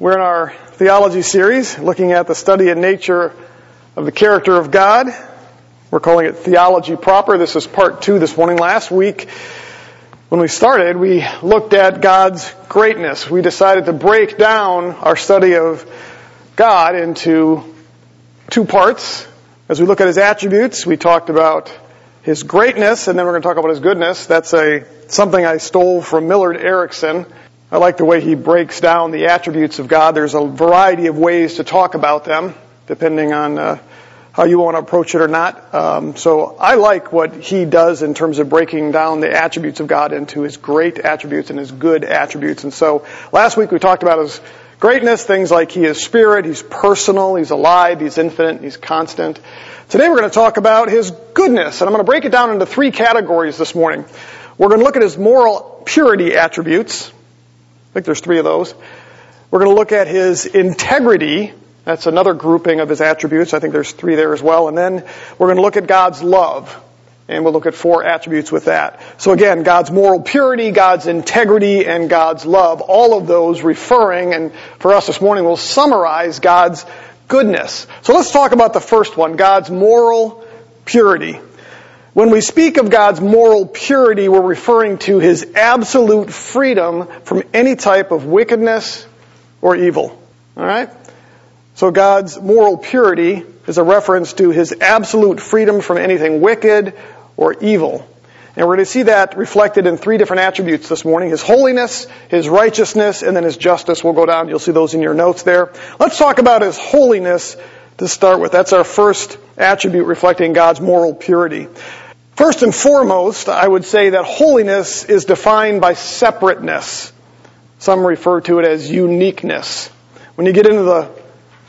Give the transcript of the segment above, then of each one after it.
We're in our theology series looking at the study and nature of the character of God. We're calling it theology proper. This is part two this morning. Last week, when we started, we looked at God's greatness. We decided to break down our study of God into two parts. As we look at his attributes, we talked about his greatness, and then we're going to talk about his goodness. That's a something I stole from Millard Erickson. I like the way he breaks down the attributes of God. There's a variety of ways to talk about them, depending on uh, how you want to approach it or not. Um, so I like what he does in terms of breaking down the attributes of God into his great attributes and his good attributes. And so last week we talked about his greatness, things like he is spirit, he's personal, he's alive, he's infinite, he's constant. Today we're going to talk about his goodness, and I'm going to break it down into three categories this morning. We're going to look at his moral purity attributes. I think there's three of those. We're going to look at his integrity. That's another grouping of his attributes. I think there's three there as well. And then we're going to look at God's love. And we'll look at four attributes with that. So again, God's moral purity, God's integrity, and God's love. All of those referring, and for us this morning, we'll summarize God's goodness. So let's talk about the first one, God's moral purity. When we speak of God's moral purity, we're referring to His absolute freedom from any type of wickedness or evil. Alright? So God's moral purity is a reference to His absolute freedom from anything wicked or evil. And we're going to see that reflected in three different attributes this morning. His holiness, His righteousness, and then His justice. We'll go down. You'll see those in your notes there. Let's talk about His holiness to start with. That's our first attribute reflecting God's moral purity. First and foremost, I would say that holiness is defined by separateness. Some refer to it as uniqueness. When you get into the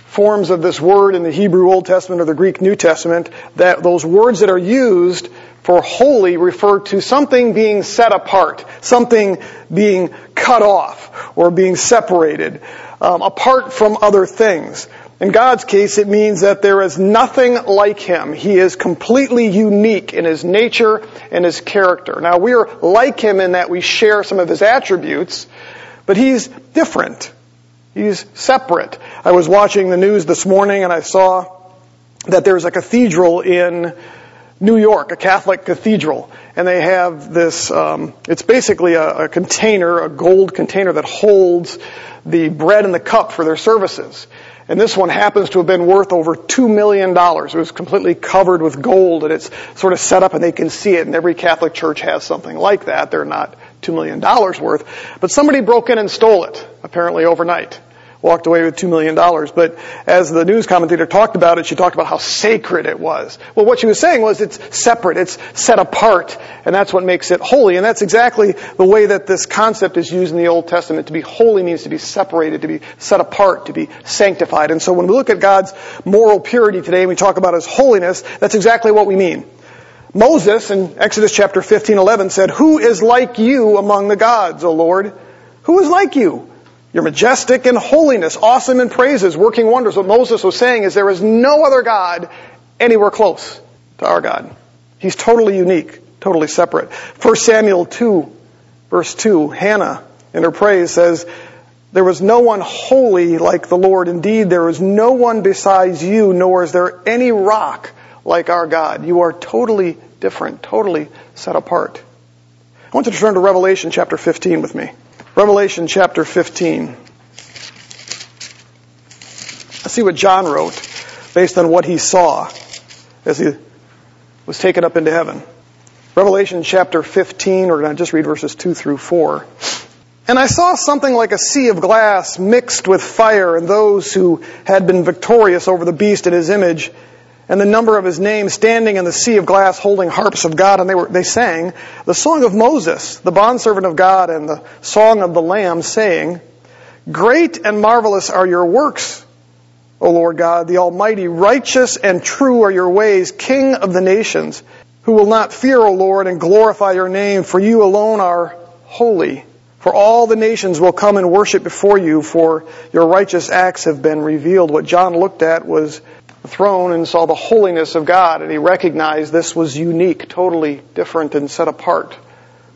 forms of this word in the Hebrew Old Testament or the Greek New Testament, that those words that are used for holy refer to something being set apart, something being cut off or being separated, um, apart from other things. In God's case, it means that there is nothing like Him. He is completely unique in His nature and His character. Now, we are like Him in that we share some of His attributes, but He's different. He's separate. I was watching the news this morning and I saw that there's a cathedral in New York, a Catholic cathedral, and they have this, um, it's basically a, a container, a gold container that holds the bread and the cup for their services. And this one happens to have been worth over $2 million. It was completely covered with gold and it's sort of set up and they can see it and every Catholic church has something like that. They're not $2 million worth. But somebody broke in and stole it, apparently overnight walked away with $2 million. But as the news commentator talked about it, she talked about how sacred it was. Well, what she was saying was it's separate, it's set apart, and that's what makes it holy. And that's exactly the way that this concept is used in the Old Testament. To be holy means to be separated, to be set apart, to be sanctified. And so when we look at God's moral purity today and we talk about His holiness, that's exactly what we mean. Moses in Exodus chapter 15, 11 said, Who is like you among the gods, O Lord? Who is like you? You're majestic in holiness, awesome in praises, working wonders. What Moses was saying is there is no other God anywhere close to our God. He's totally unique, totally separate. 1 Samuel 2, verse 2, Hannah in her praise says, there was no one holy like the Lord. Indeed, there is no one besides you, nor is there any rock like our God. You are totally different, totally set apart. I want you to turn to Revelation chapter 15 with me. Revelation chapter 15. Let's see what John wrote based on what he saw as he was taken up into heaven. Revelation chapter 15, we're going to just read verses 2 through 4. And I saw something like a sea of glass mixed with fire, and those who had been victorious over the beast and his image and the number of his name standing in the sea of glass holding harps of God. And they were they sang the song of Moses the bondservant of God and the song of the lamb saying great and marvelous are your works O Lord God. The almighty righteous and true are your ways king of the nations who will not fear O Lord and glorify your name. For you alone are holy. For all the nations will come and worship before you for your righteous acts have been revealed. What John looked at was throne and saw the holiness of God, and he recognized this was unique, totally different, and set apart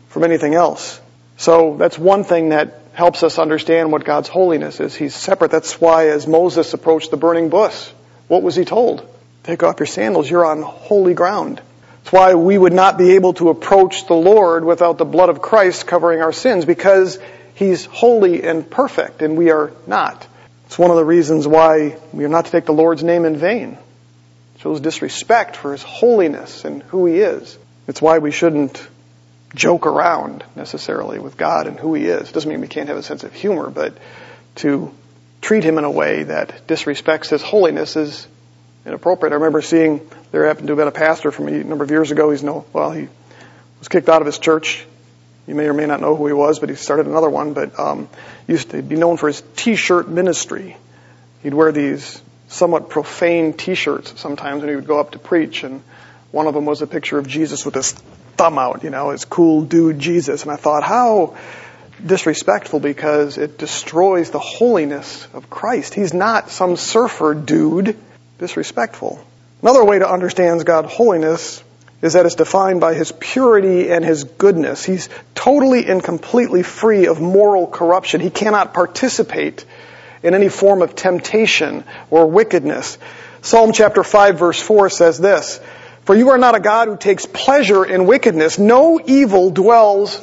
from anything else. So that's one thing that helps us understand what God's holiness is. He's separate. That's why as Moses approached the burning bush, what was he told? Take off your sandals. You're on holy ground. That's why we would not be able to approach the Lord without the blood of Christ covering our sins because He's holy and perfect and we are not. It's one of the reasons why we are not to take the Lord's name in vain. It shows disrespect for His holiness and who He is. It's why we shouldn't joke around necessarily with God and who He is. It doesn't mean we can't have a sense of humor, but to treat Him in a way that disrespects His holiness is inappropriate. I remember seeing there happened to have been a pastor from a number of years ago. He's no well, he was kicked out of his church. You may or may not know who he was, but he started another one. But um, used to be known for his T-shirt ministry. He'd wear these somewhat profane T-shirts sometimes when he would go up to preach, and one of them was a picture of Jesus with his thumb out, you know, his cool dude Jesus. And I thought, how disrespectful because it destroys the holiness of Christ. He's not some surfer dude disrespectful. Another way to understand God's holiness is that it's defined by His purity and His goodness. He's totally and completely free of moral corruption. He cannot participate in any form of temptation or wickedness. Psalm chapter 5 verse 4 says this, For you are not a God who takes pleasure in wickedness. No evil dwells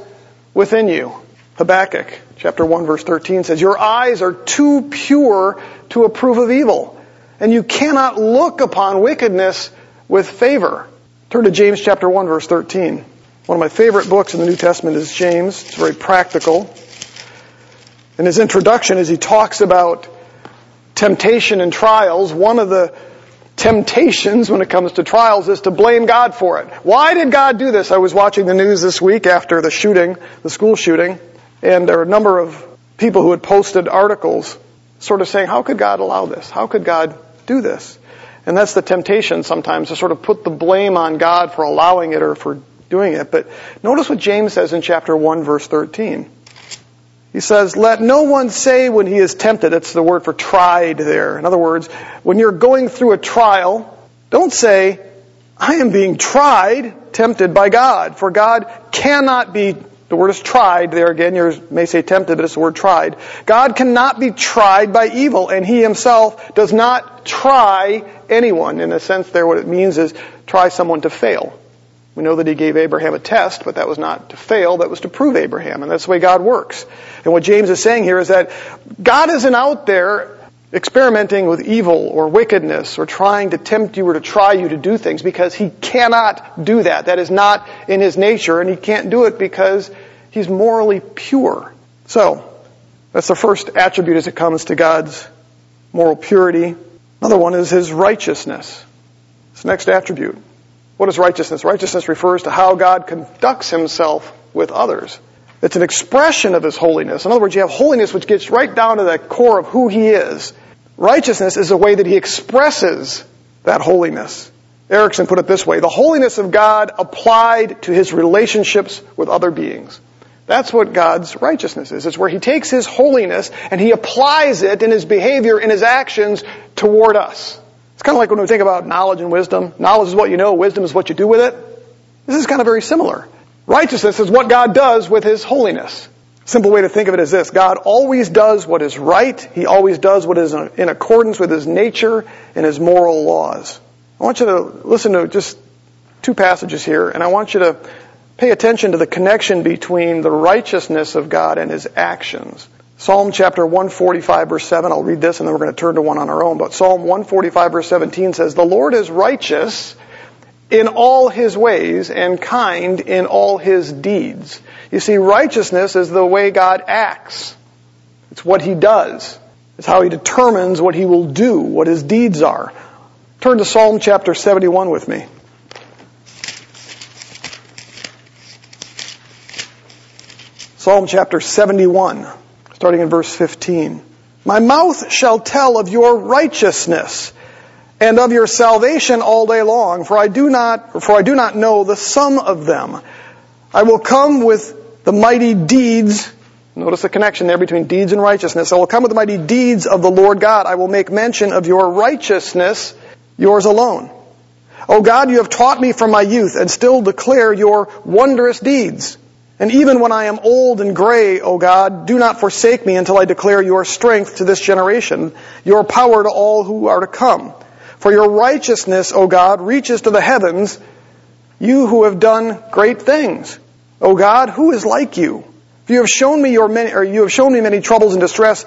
within you. Habakkuk chapter 1 verse 13 says, Your eyes are too pure to approve of evil and you cannot look upon wickedness with favor. Turn to James chapter 1 verse 13. One of my favorite books in the New Testament is James. It's very practical. In his introduction, as he talks about temptation and trials, one of the temptations when it comes to trials is to blame God for it. Why did God do this? I was watching the news this week after the shooting, the school shooting, and there were a number of people who had posted articles sort of saying, how could God allow this? How could God do this. And that's the temptation sometimes to sort of put the blame on God for allowing it or for doing it. But notice what James says in chapter 1 verse 13. He says, let no one say when he is tempted, it's the word for tried there. In other words, when you're going through a trial, don't say, I am being tried, tempted by God, for God cannot be the word is tried there again. You may say tempted, but it's the word tried. God cannot be tried by evil, and He Himself does not try anyone. In a sense there, what it means is try someone to fail. We know that He gave Abraham a test, but that was not to fail, that was to prove Abraham, and that's the way God works. And what James is saying here is that God isn't out there experimenting with evil or wickedness or trying to tempt you or to try you to do things because he cannot do that. That is not in his nature and he can't do it because he's morally pure. So, that's the first attribute as it comes to God's moral purity. Another one is his righteousness. This next attribute. What is righteousness? Righteousness refers to how God conducts himself with others. It's an expression of His holiness. In other words, you have holiness which gets right down to the core of who He is. Righteousness is a way that He expresses that holiness. Erickson put it this way, the holiness of God applied to His relationships with other beings. That's what God's righteousness is. It's where He takes His holiness and He applies it in His behavior, in His actions toward us. It's kind of like when we think about knowledge and wisdom. Knowledge is what you know, wisdom is what you do with it. This is kind of very similar. Righteousness is what God does with His holiness. Simple way to think of it is this. God always does what is right. He always does what is in accordance with His nature and His moral laws. I want you to listen to just two passages here, and I want you to pay attention to the connection between the righteousness of God and His actions. Psalm chapter 145 verse 7, I'll read this and then we're going to turn to one on our own, but Psalm 145 verse 17 says, The Lord is righteous in all his ways and kind in all his deeds. You see, righteousness is the way God acts. It's what he does. It's how he determines what he will do, what his deeds are. Turn to Psalm chapter 71 with me. Psalm chapter 71, starting in verse 15. My mouth shall tell of your righteousness and of your salvation all day long, for I do not, for I do not know the sum of them. I will come with the mighty deeds. Notice the connection there between deeds and righteousness. I will come with the mighty deeds of the Lord God. I will make mention of your righteousness, yours alone. O God, you have taught me from my youth and still declare your wondrous deeds. And even when I am old and gray, O God, do not forsake me until I declare your strength to this generation, your power to all who are to come. For your righteousness, O God, reaches to the heavens, you who have done great things. O God, who is like you? If you have shown me your many, or you have shown me many troubles and distress,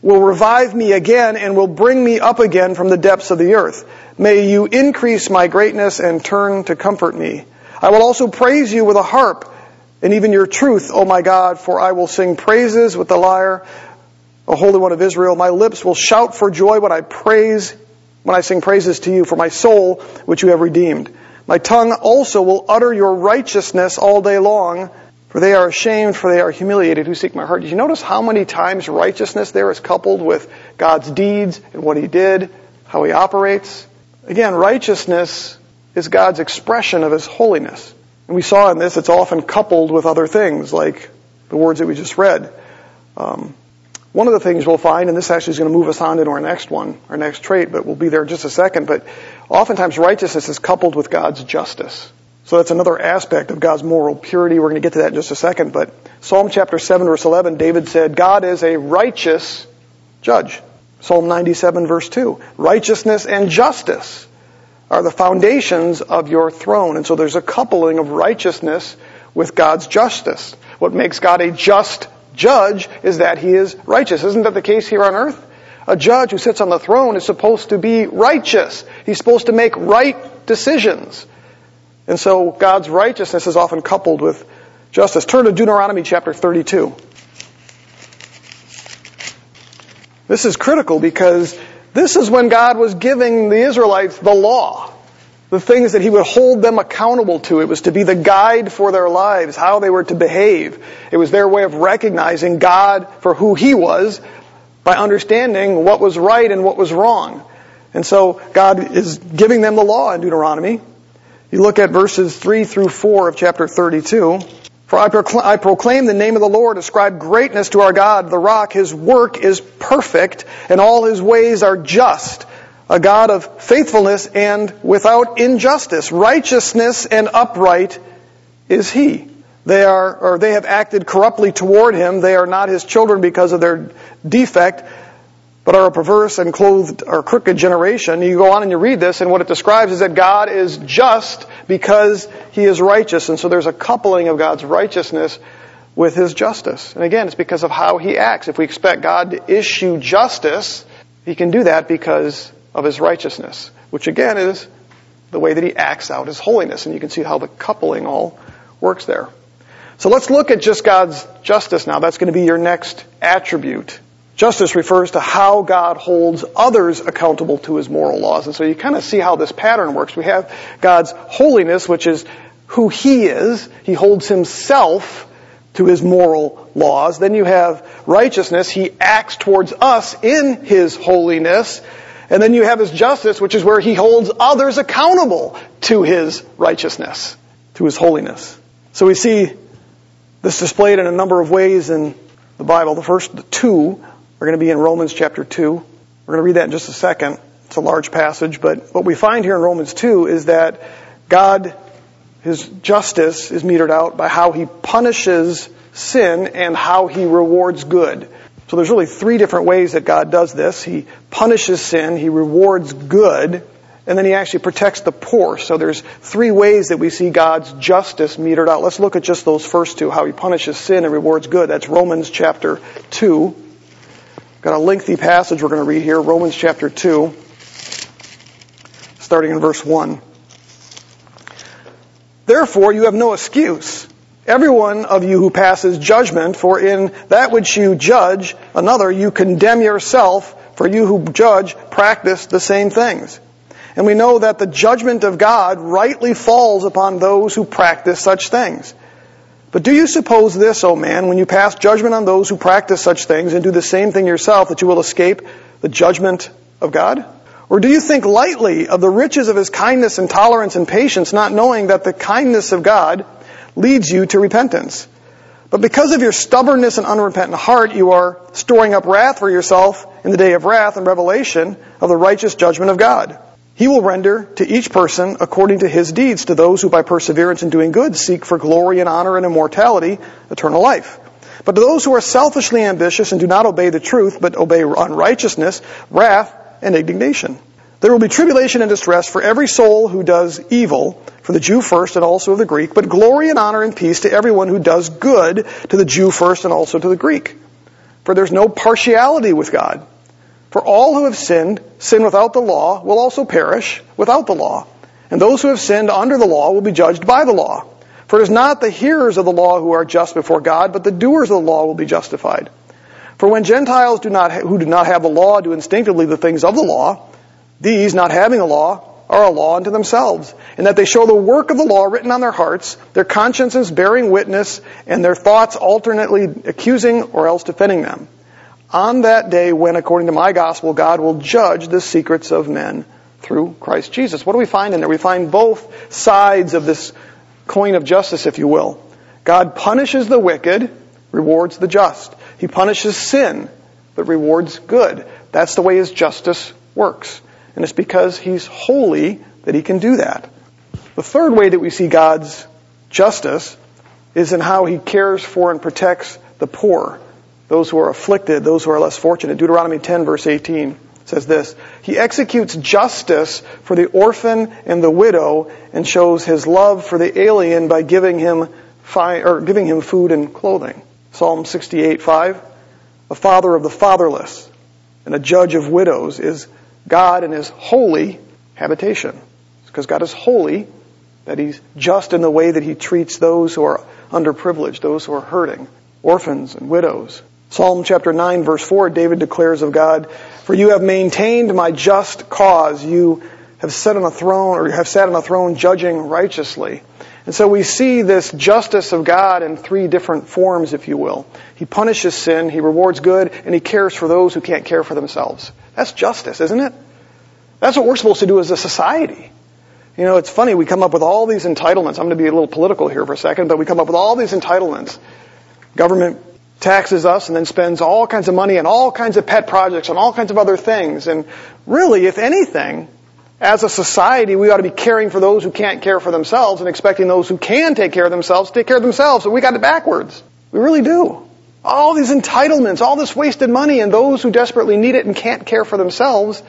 will revive me again and will bring me up again from the depths of the earth. May you increase my greatness and turn to comfort me. I will also praise you with a harp and even your truth, O my God, for I will sing praises with the lyre, O Holy One of Israel. My lips will shout for joy when I praise, when I sing praises to you for my soul, which you have redeemed. My tongue also will utter your righteousness all day long, for they are ashamed, for they are humiliated who seek my heart. Did you notice how many times righteousness there is coupled with God's deeds and what he did, how he operates? Again, righteousness is God's expression of his holiness. And we saw in this, it's often coupled with other things, like the words that we just read. Um, one of the things we'll find, and this actually is going to move us on into our next one, our next trait, but we'll be there in just a second, but oftentimes righteousness is coupled with God's justice. So that's another aspect of God's moral purity. We're going to get to that in just a second, but Psalm chapter 7 verse 11, David said, God is a righteous judge. Psalm 97 verse 2, righteousness and justice are the foundations of your throne. And so there's a coupling of righteousness with God's justice. What makes God a just judge is that he is righteous. Isn't that the case here on earth? A judge who sits on the throne is supposed to be righteous. He's supposed to make right decisions. And so God's righteousness is often coupled with justice. Turn to Deuteronomy chapter 32. This is critical because this is when God was giving the Israelites the law, the things that He would hold them accountable to. It was to be the guide for their lives, how they were to behave. It was their way of recognizing God for who He was by understanding what was right and what was wrong. And so God is giving them the law in Deuteronomy. You look at verses 3 through 4 of chapter 32. For I, proclaim, I proclaim the name of the Lord, ascribe greatness to our God, the rock. His work is perfect, and all his ways are just. A God of faithfulness and without injustice. Righteousness and upright is he. They are, or they have acted corruptly toward him. They are not his children because of their defect but are a perverse and clothed or crooked generation. You go on and you read this, and what it describes is that God is just because he is righteous. And so there's a coupling of God's righteousness with his justice. And again, it's because of how he acts. If we expect God to issue justice, he can do that because of his righteousness, which again is the way that he acts out his holiness. And you can see how the coupling all works there. So let's look at just God's justice now. That's going to be your next attribute Justice refers to how God holds others accountable to his moral laws. And so you kind of see how this pattern works. We have God's holiness, which is who he is. He holds himself to his moral laws. Then you have righteousness. He acts towards us in his holiness. And then you have his justice, which is where he holds others accountable to his righteousness, to his holiness. So we see this displayed in a number of ways in the Bible. The first two we're going to be in Romans chapter 2. We're going to read that in just a second. It's a large passage, but what we find here in Romans 2 is that God, His justice is metered out by how He punishes sin and how He rewards good. So there's really three different ways that God does this. He punishes sin, He rewards good, and then He actually protects the poor. So there's three ways that we see God's justice metered out. Let's look at just those first two, how He punishes sin and rewards good. That's Romans chapter 2. Got a lengthy passage we're going to read here, Romans chapter 2, starting in verse 1. Therefore, you have no excuse. Every one of you who passes judgment, for in that which you judge another, you condemn yourself, for you who judge practice the same things. And we know that the judgment of God rightly falls upon those who practice such things. But do you suppose this, O man, when you pass judgment on those who practice such things and do the same thing yourself, that you will escape the judgment of God? Or do you think lightly of the riches of his kindness and tolerance and patience, not knowing that the kindness of God leads you to repentance? But because of your stubbornness and unrepentant heart, you are storing up wrath for yourself in the day of wrath and revelation of the righteous judgment of God. He will render to each person according to his deeds, to those who by perseverance in doing good seek for glory and honor and immortality, eternal life. But to those who are selfishly ambitious and do not obey the truth, but obey unrighteousness, wrath and indignation. There will be tribulation and distress for every soul who does evil, for the Jew first and also of the Greek, but glory and honor and peace to everyone who does good, to the Jew first and also to the Greek. For there's no partiality with God. For all who have sinned, sin without the law, will also perish without the law. And those who have sinned under the law will be judged by the law. For it is not the hearers of the law who are just before God, but the doers of the law will be justified. For when Gentiles do not, who do not have the law do instinctively the things of the law, these, not having a law, are a law unto themselves, in that they show the work of the law written on their hearts, their consciences bearing witness, and their thoughts alternately accusing or else defending them on that day when, according to my gospel, God will judge the secrets of men through Christ Jesus. What do we find in there? We find both sides of this coin of justice, if you will. God punishes the wicked, rewards the just. He punishes sin, but rewards good. That's the way his justice works. And it's because he's holy that he can do that. The third way that we see God's justice is in how he cares for and protects the poor those who are afflicted, those who are less fortunate. Deuteronomy 10 verse 18 says this, He executes justice for the orphan and the widow and shows His love for the alien by giving him, fi- or giving him food and clothing. Psalm 68 5, the father of the fatherless and a judge of widows is God in His holy habitation. Because God is holy that He's just in the way that He treats those who are underprivileged, those who are hurting, orphans and widows. Psalm chapter 9 verse 4, David declares of God, For you have maintained my just cause. You have sat on a throne, or you have sat on a throne judging righteously. And so we see this justice of God in three different forms, if you will. He punishes sin, He rewards good, and He cares for those who can't care for themselves. That's justice, isn't it? That's what we're supposed to do as a society. You know, it's funny, we come up with all these entitlements. I'm going to be a little political here for a second, but we come up with all these entitlements. Government taxes us and then spends all kinds of money on all kinds of pet projects and all kinds of other things. And really, if anything, as a society, we ought to be caring for those who can't care for themselves and expecting those who can take care of themselves to take care of themselves. So we got it backwards. We really do. All these entitlements, all this wasted money, and those who desperately need it and can't care for themselves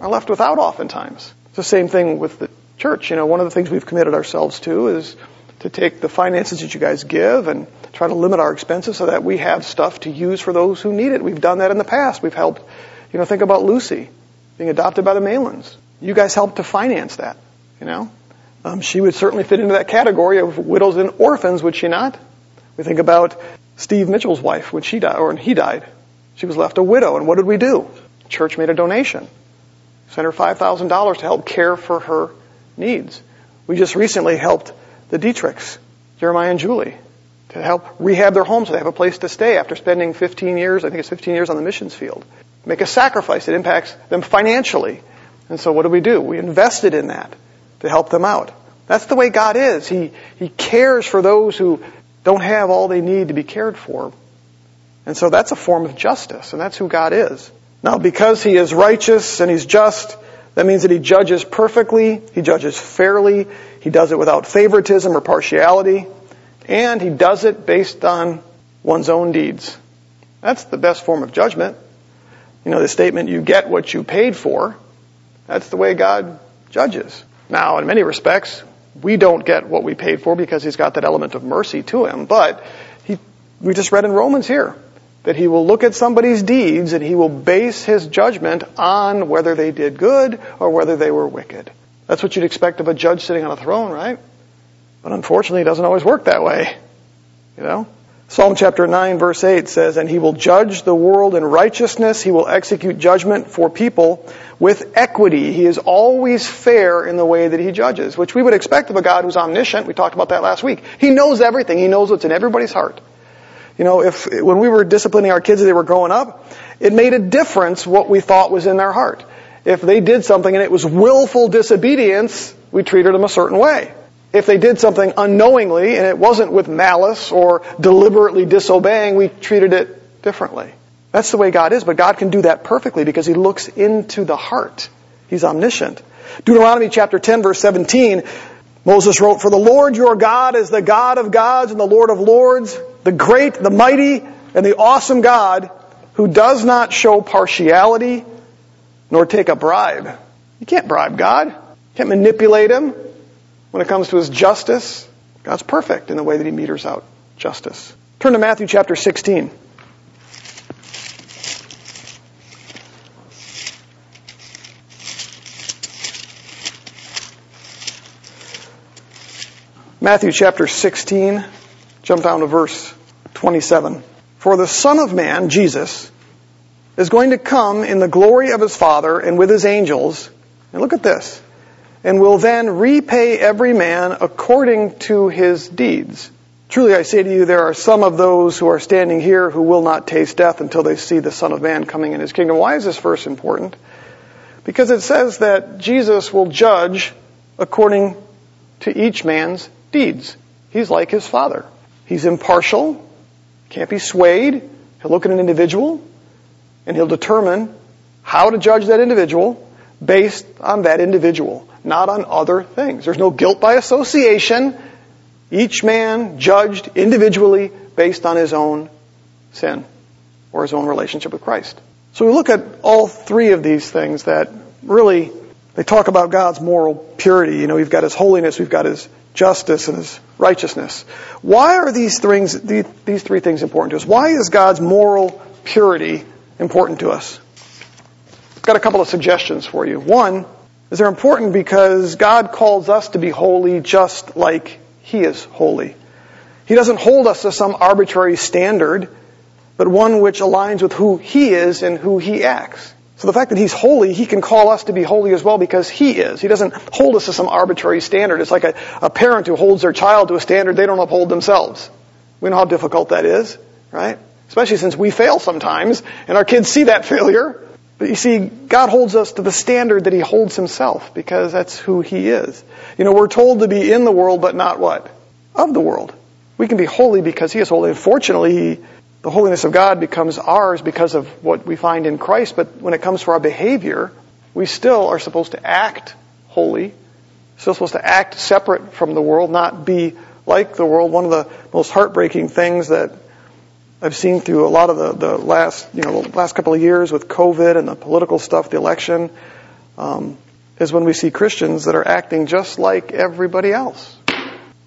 are left without oftentimes. It's the same thing with the church. You know, one of the things we've committed ourselves to is to take the finances that you guys give and try to limit our expenses so that we have stuff to use for those who need it. We've done that in the past. We've helped, you know, think about Lucy being adopted by the Malins. You guys helped to finance that, you know. Um, she would certainly fit into that category of widows and orphans, would she not? We think about Steve Mitchell's wife when she died, or when he died. She was left a widow, and what did we do? church made a donation. Sent her $5,000 to help care for her needs. We just recently helped the Dietrichs, Jeremiah and Julie, to help rehab their home so they have a place to stay after spending 15 years, I think it's 15 years on the missions field. Make a sacrifice that impacts them financially. And so what do we do? We invested in that to help them out. That's the way God is. He, he cares for those who don't have all they need to be cared for. And so that's a form of justice, and that's who God is. Now, because He is righteous and He's just, that means that He judges perfectly, He judges fairly, He does it without favoritism or partiality and he does it based on one's own deeds. That's the best form of judgment. You know, the statement, you get what you paid for, that's the way God judges. Now, in many respects, we don't get what we paid for because he's got that element of mercy to him, but he, we just read in Romans here that he will look at somebody's deeds and he will base his judgment on whether they did good or whether they were wicked. That's what you'd expect of a judge sitting on a throne, right? But unfortunately, it doesn't always work that way. You know? Psalm chapter 9 verse 8 says, And he will judge the world in righteousness. He will execute judgment for people with equity. He is always fair in the way that he judges, which we would expect of a God who's omniscient. We talked about that last week. He knows everything. He knows what's in everybody's heart. You know, if, when we were disciplining our kids as they were growing up, it made a difference what we thought was in their heart. If they did something and it was willful disobedience, we treated them a certain way if they did something unknowingly and it wasn't with malice or deliberately disobeying, we treated it differently. That's the way God is, but God can do that perfectly because He looks into the heart. He's omniscient. Deuteronomy chapter 10 verse 17, Moses wrote, For the Lord your God is the God of gods and the Lord of lords, the great, the mighty, and the awesome God who does not show partiality nor take a bribe. You can't bribe God. You can't manipulate him when it comes to his justice. God's perfect in the way that he meters out justice. Turn to Matthew chapter 16. Matthew chapter 16, jump down to verse 27. For the Son of Man, Jesus, is going to come in the glory of his Father and with his angels. And look at this. And will then repay every man according to his deeds. Truly I say to you, there are some of those who are standing here who will not taste death until they see the Son of Man coming in his kingdom. Why is this verse important? Because it says that Jesus will judge according to each man's deeds. He's like his father. He's impartial, can't be swayed. He'll look at an individual and he'll determine how to judge that individual based on that individual, not on other things. There's no guilt by association. Each man judged individually based on his own sin or his own relationship with Christ. So we look at all three of these things that really they talk about God's moral purity. You know, we've got his holiness, we've got his justice and his righteousness. Why are these things, these three things important to us? Why is God's moral purity important to us? I've got a couple of suggestions for you. One is they're important because God calls us to be holy just like He is holy. He doesn't hold us to some arbitrary standard, but one which aligns with who He is and who He acts. So the fact that he's holy, he can call us to be holy as well because he is. He doesn't hold us to some arbitrary standard. It's like a, a parent who holds their child to a standard they don't uphold themselves. We know how difficult that is, right? Especially since we fail sometimes and our kids see that failure. But you see, God holds us to the standard that he holds himself because that's who he is. You know, we're told to be in the world but not what? Of the world. We can be holy because he is holy. Unfortunately, the holiness of God becomes ours because of what we find in Christ, but when it comes to our behavior, we still are supposed to act holy, still supposed to act separate from the world, not be like the world. One of the most heartbreaking things that I've seen through a lot of the, the last, you know, last couple of years with COVID and the political stuff, the election, um, is when we see Christians that are acting just like everybody else.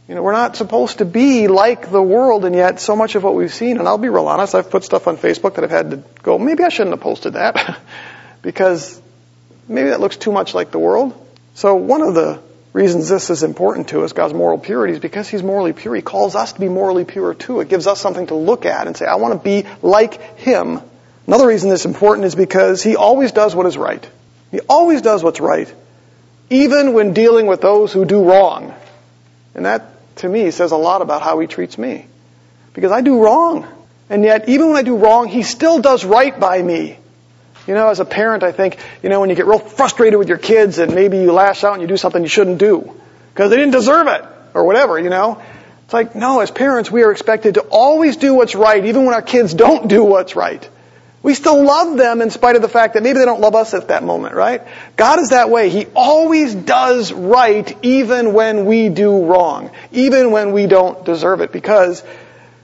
You know, we're not supposed to be like the world, and yet so much of what we've seen, and I'll be real honest, I've put stuff on Facebook that I've had to go, maybe I shouldn't have posted that, because maybe that looks too much like the world. So one of the reasons this is important to us, God's moral purity, is because He's morally pure. He calls us to be morally pure too. It gives us something to look at and say, I want to be like Him. Another reason this is important is because He always does what is right. He always does what's right, even when dealing with those who do wrong. And that to me says a lot about how he treats me. Because I do wrong. And yet, even when I do wrong, he still does right by me. You know, as a parent, I think, you know, when you get real frustrated with your kids and maybe you lash out and you do something you shouldn't do because they didn't deserve it or whatever, you know. It's like, no, as parents, we are expected to always do what's right, even when our kids don't do what's right. We still love them in spite of the fact that maybe they don't love us at that moment, right? God is that way. He always does right even when we do wrong, even when we don't deserve it because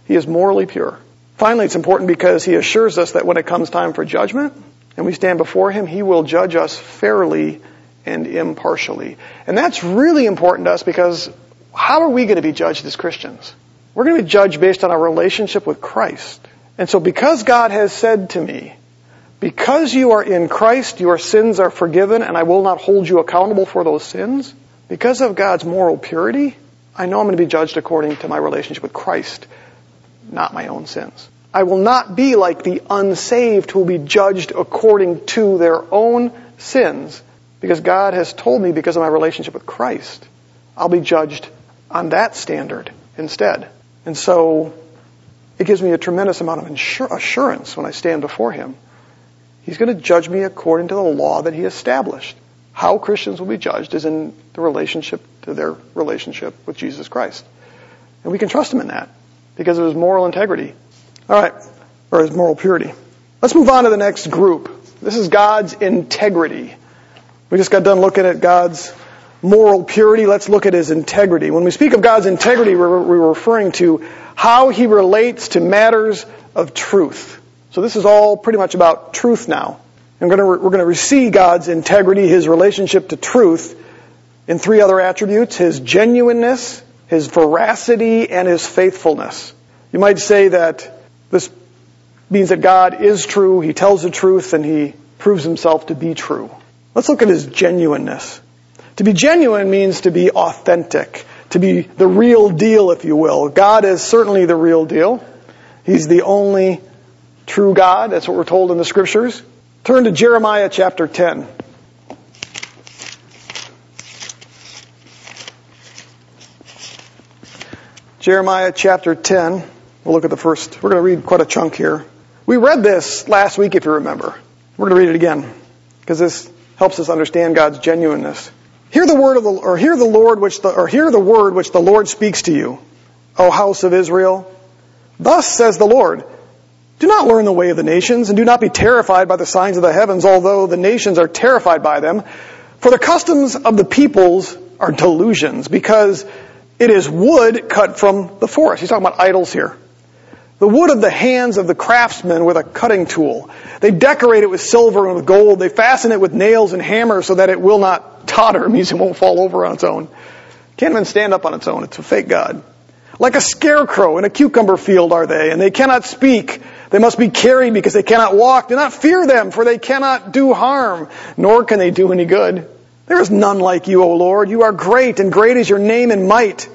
He is morally pure. Finally, it's important because He assures us that when it comes time for judgment and we stand before Him, He will judge us fairly and impartially. And that's really important to us because how are we going to be judged as Christians? We're going to be judged based on our relationship with Christ. And so because God has said to me, because you are in Christ, your sins are forgiven and I will not hold you accountable for those sins, because of God's moral purity, I know I'm going to be judged according to my relationship with Christ, not my own sins. I will not be like the unsaved who will be judged according to their own sins, because God has told me because of my relationship with Christ, I'll be judged on that standard instead. And so it gives me a tremendous amount of assurance when I stand before Him. He's going to judge me according to the law that He established. How Christians will be judged is in the relationship to their relationship with Jesus Christ. And we can trust Him in that because of His moral integrity. Alright, or His moral purity. Let's move on to the next group. This is God's integrity. We just got done looking at God's moral purity. Let's look at his integrity. When we speak of God's integrity, we're, referring to how he relates to matters of truth. So this is all pretty much about truth now. We're going to, we're going to see God's integrity, his relationship to truth, in three other attributes his genuineness, his veracity, and his faithfulness. You might say that this means that God is true, he tells the truth, and he proves himself to be true. Let's look at his genuineness. To be genuine means to be authentic, to be the real deal, if you will. God is certainly the real deal. He's the only true God. That's what we're told in the scriptures. Turn to Jeremiah chapter 10. Jeremiah chapter 10. We'll look at the first. We're going to read quite a chunk here. We read this last week, if you remember. We're going to read it again because this helps us understand God's genuineness. Hear the word of the, or hear the Lord which the, or hear the word which the Lord speaks to you, O house of Israel. Thus says the Lord, do not learn the way of the nations and do not be terrified by the signs of the heavens, although the nations are terrified by them. For the customs of the peoples are delusions because it is wood cut from the forest. He's talking about idols here. The wood of the hands of the craftsmen with a cutting tool. They decorate it with silver and with gold. They fasten it with nails and hammers so that it will not totter. Means it won't fall over on its own. Can't even stand up on its own. It's a fake God. Like a scarecrow in a cucumber field are they, and they cannot speak. They must be carried because they cannot walk. Do not fear them, for they cannot do harm, nor can they do any good. There is none like you, O Lord. You are great, and great is your name and might.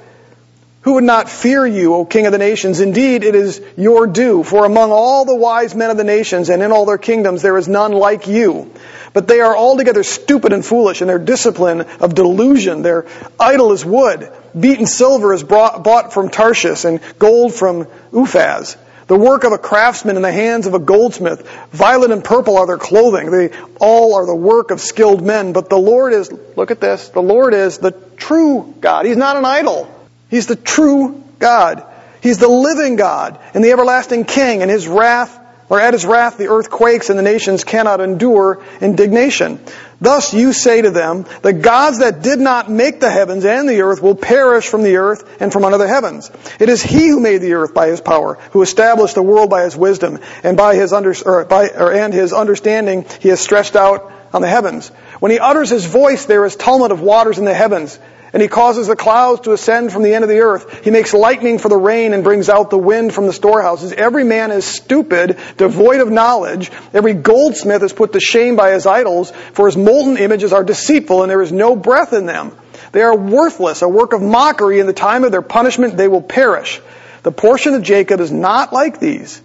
Who would not fear you, O King of the nations? Indeed, it is your due, for among all the wise men of the nations and in all their kingdoms there is none like you. But they are altogether stupid and foolish in their discipline of delusion. Their idol is wood. Beaten silver is brought, bought from Tarshish and gold from Uphaz. The work of a craftsman in the hands of a goldsmith. Violet and purple are their clothing. They all are the work of skilled men. But the Lord is, look at this, the Lord is the true God. He's not an idol. He's the true God. He's the living God and the everlasting King, and his wrath, or at his wrath, the earth quakes and the nations cannot endure indignation. Thus you say to them, the gods that did not make the heavens and the earth will perish from the earth and from under the heavens. It is he who made the earth by his power, who established the world by his wisdom, and by his under, or by, or, and his understanding he has stretched out on the heavens. When he utters his voice, there is tumult of waters in the heavens. And he causes the clouds to ascend from the end of the earth. He makes lightning for the rain and brings out the wind from the storehouses. Every man is stupid, devoid of knowledge. Every goldsmith is put to shame by his idols, for his molten images are deceitful and there is no breath in them. They are worthless, a work of mockery. In the time of their punishment, they will perish. The portion of Jacob is not like these.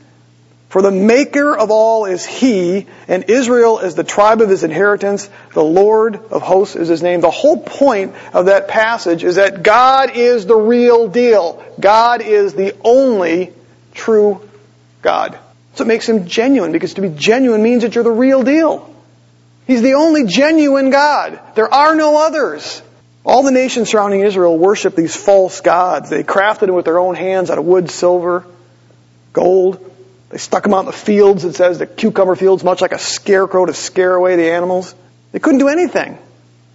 For the maker of all is he, and Israel is the tribe of his inheritance. The Lord of hosts is his name. The whole point of that passage is that God is the real deal. God is the only true God. So it makes him genuine, because to be genuine means that you're the real deal. He's the only genuine God. There are no others. All the nations surrounding Israel worship these false gods. They crafted them with their own hands out of wood, silver, gold. They stuck them out in the fields, it says, the cucumber fields, much like a scarecrow to scare away the animals. They couldn't do anything.